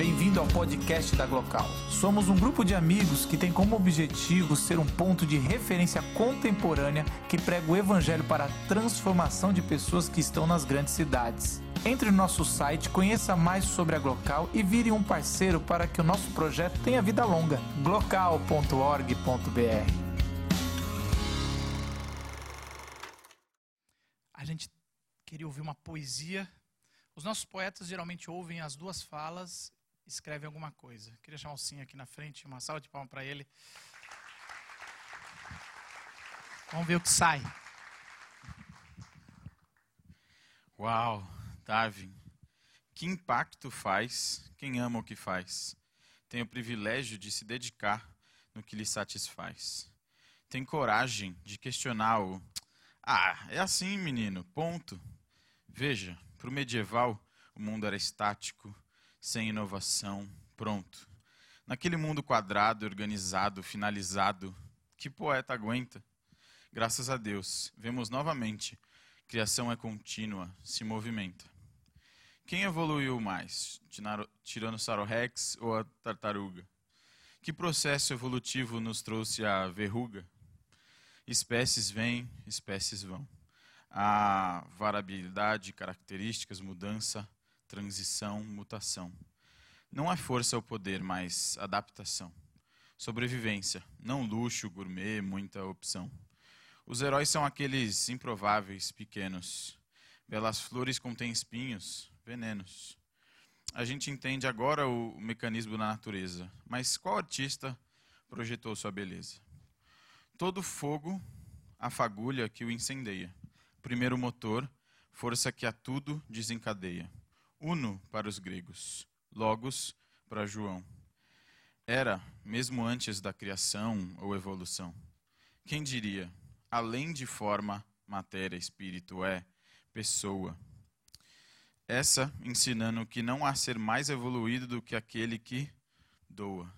Bem-vindo ao podcast da Glocal. Somos um grupo de amigos que tem como objetivo ser um ponto de referência contemporânea que prega o evangelho para a transformação de pessoas que estão nas grandes cidades. Entre no nosso site, conheça mais sobre a Glocal e vire um parceiro para que o nosso projeto tenha vida longa. glocal.org.br A gente queria ouvir uma poesia. Os nossos poetas geralmente ouvem as duas falas escrevem alguma coisa. Queria chamar o Sim aqui na frente, uma salva de palmas para ele. Vamos ver o que sai. Uau, Davi, que impacto faz quem ama o que faz? Tem o privilégio de se dedicar no que lhe satisfaz. Tem coragem de questionar o. Ah, é assim, menino, ponto. Veja, para o medieval, o mundo era estático, sem inovação, pronto. Naquele mundo quadrado, organizado, finalizado, que poeta aguenta? Graças a Deus, vemos novamente, criação é contínua, se movimenta. Quem evoluiu mais, Tiranossauro Rex ou a tartaruga? Que processo evolutivo nos trouxe a verruga? Espécies vêm, espécies vão. A variabilidade, características, mudança, transição, mutação. Não é força ou poder, mas adaptação. Sobrevivência, não luxo, gourmet, muita opção. Os heróis são aqueles improváveis, pequenos. Belas flores contêm espinhos, venenos. A gente entende agora o mecanismo da natureza, mas qual artista projetou sua beleza? Todo fogo, a fagulha que o incendeia. Primeiro motor, força que a tudo desencadeia uno para os gregos, logos para João. Era, mesmo antes da criação ou evolução. Quem diria, além de forma, matéria, espírito, é pessoa. Essa ensinando que não há ser mais evoluído do que aquele que doa.